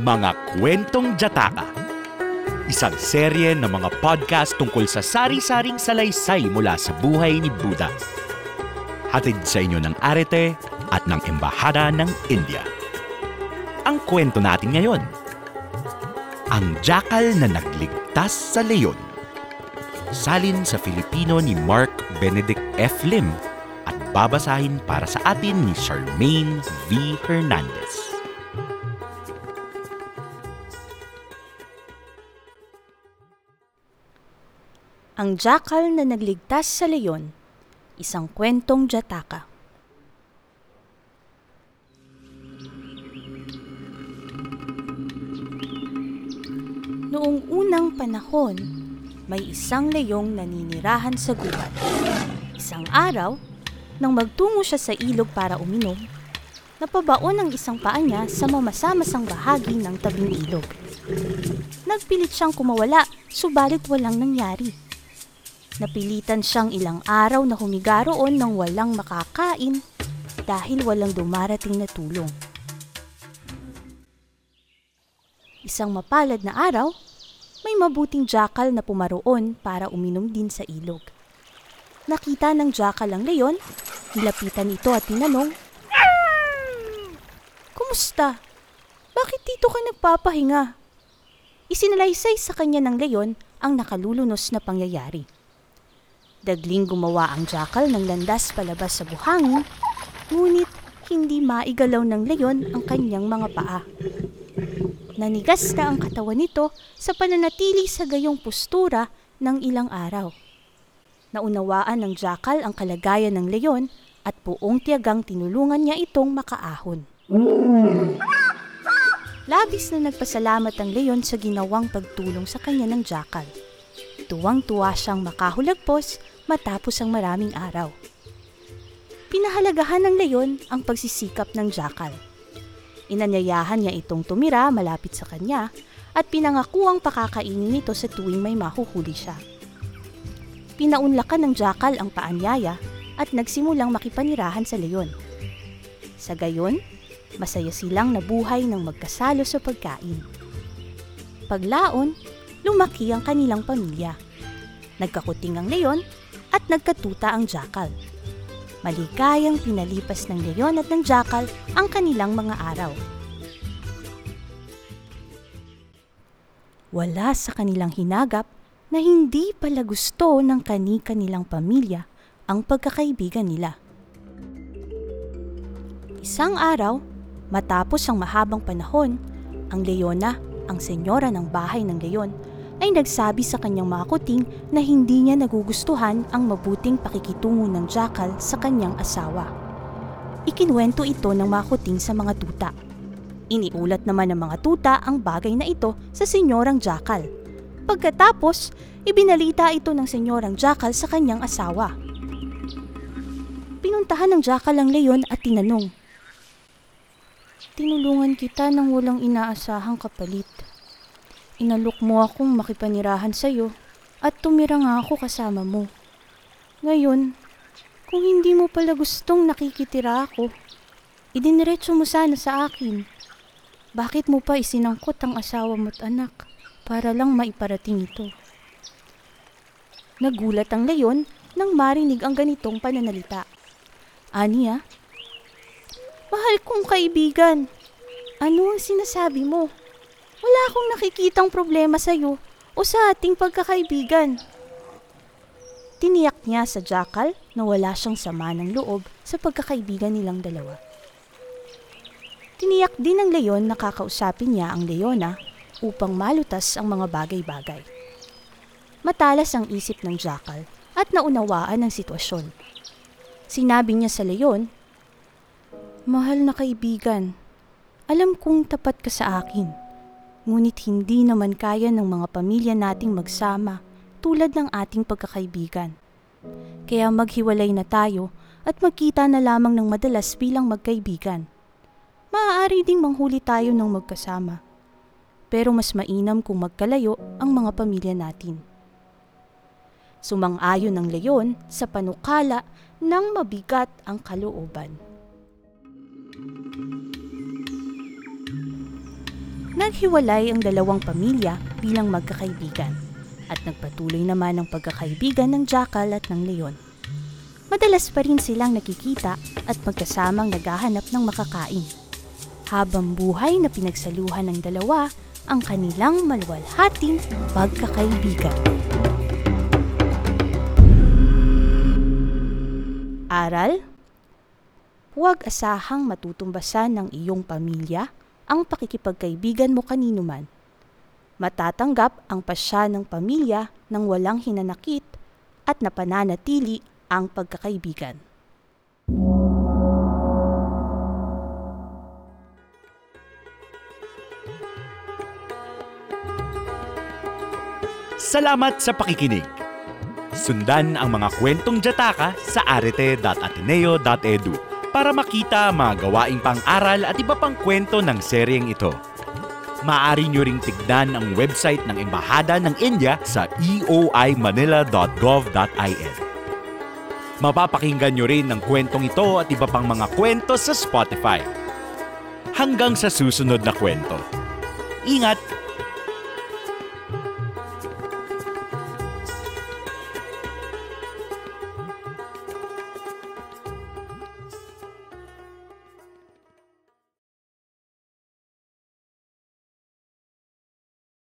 Mga Kwentong Jataka Isang serye ng mga podcast tungkol sa sari-saring salaysay mula sa buhay ni Buddha. Hatid sa inyo ng Arete at ng Embahada ng India. Ang kwento natin ngayon, Ang Jackal na Nagligtas sa Leon. Salin sa Filipino ni Mark Benedict F. Lim at babasahin para sa atin ni Charmaine V. Hernandez. Ang Jackal na Nagligtas sa Leon, isang kwentong Jataka. Noong unang panahon, may isang leyong naninirahan sa gubat. Isang araw, nang magtungo siya sa ilog para uminom, napabaon ang isang paa niya sa mamasamasang bahagi ng tabing ilog. Nagpilit siyang kumawala, subalit walang nangyari. Napilitan siyang ilang araw na humiga roon nang walang makakain dahil walang dumarating na tulong. Isang mapalad na araw, may mabuting jackal na pumaroon para uminom din sa ilog. Nakita ng jackal ang leyon, nilapitan ito at tinanong, Kumusta? Bakit dito ka nagpapahinga? Isinalaysay sa kanya ng leyon ang nakalulunos na pangyayari. Dagling gumawa ang jackal ng landas palabas sa buhangin, ngunit hindi maigalaw ng leyon ang kanyang mga paa. Nanigas na ang katawan nito sa pananatili sa gayong postura ng ilang araw. Naunawaan ng jackal ang kalagayan ng leyon at buong tiyagang tinulungan niya itong makaahon. Labis na nagpasalamat ang leyon sa ginawang pagtulong sa kanya ng jackal. Tuwang-tuwa siyang makahulagpos matapos ang maraming araw. Pinahalagahan ng leyon ang pagsisikap ng jackal. Inanyayahan niya itong tumira malapit sa kanya at pinangakuang pakakainin nito sa tuwing may mahuhuli siya. Pinaunlakan ng jackal ang paanyaya at nagsimulang makipanirahan sa leyon. Sa gayon, masaya silang nabuhay ng magkasalo sa pagkain. Paglaon, lumaki ang kanilang pamilya. Nagkakuting ang leyon at nagkatuta ang jackal. Maligayang pinalipas ng leyon at ng jackal ang kanilang mga araw. Wala sa kanilang hinagap na hindi pala gusto ng kani-kanilang pamilya ang pagkakaibigan nila. Isang araw, matapos ang mahabang panahon, ang Leona, ang senyora ng bahay ng leyon, ay nagsabi sa kanyang mga kuting na hindi niya nagugustuhan ang mabuting pakikitungo ng jackal sa kanyang asawa. Ikinwento ito ng mga kuting sa mga tuta. Iniulat naman ng mga tuta ang bagay na ito sa senyorang jackal. Pagkatapos, ibinalita ito ng senyorang jackal sa kanyang asawa. Pinuntahan ng jackal ang leyon at tinanong, Tinulungan kita ng walang inaasahang kapalit. Inalok mo akong makipanirahan sa'yo at tumira nga ako kasama mo. Ngayon, kung hindi mo pala gustong nakikitira ako, idiniretso mo sana sa akin. Bakit mo pa isinangkot ang asawa mo't anak para lang maiparating ito? Nagulat ang leyon nang marinig ang ganitong pananalita. Aniya, Mahal kong kaibigan, ano ang sinasabi mo? Wala akong nakikitang problema sa iyo o sa ating pagkakaibigan. Tiniyak niya sa Jackal na wala siyang sama ng loob sa pagkakaibigan nilang dalawa. Tiniyak din ng leyon na kakausapin niya ang leona upang malutas ang mga bagay-bagay. Matalas ang isip ng Jackal at naunawaan ang sitwasyon. Sinabi niya sa leyon Mahal na kaibigan, alam kong tapat ka sa akin. Ngunit hindi naman kaya ng mga pamilya nating magsama tulad ng ating pagkakaibigan. Kaya maghiwalay na tayo at magkita na lamang ng madalas bilang magkaibigan. Maaari ding manghuli tayo ng magkasama. Pero mas mainam kung magkalayo ang mga pamilya natin. Sumang-ayon ng leyon sa panukala ng mabigat ang kalooban. Naghiwalay ang dalawang pamilya bilang magkakaibigan at nagpatuloy naman ang pagkakaibigan ng jackal at ng leon. Madalas pa rin silang nakikita at magkasamang naghahanap ng makakain. Habang buhay na pinagsaluhan ng dalawa ang kanilang malwalhating pagkakaibigan. Aral? Huwag asahang matutumbasan ng iyong pamilya ang pakikipagkaibigan mo kanino man. Matatanggap ang pasya ng pamilya ng walang hinanakit at napananatili ang pagkakaibigan. Salamat sa pakikinig. Sundan ang mga kwentong Jataka sa arete.ateneo.edu para makita mga gawaing pang-aral at iba pang kwento ng seryeng ito. Maaari nyo ring tignan ang website ng Embahada ng India sa eoimanila.gov.in. Mapapakinggan nyo rin ang kwentong ito at iba pang mga kwento sa Spotify. Hanggang sa susunod na kwento. Ingat!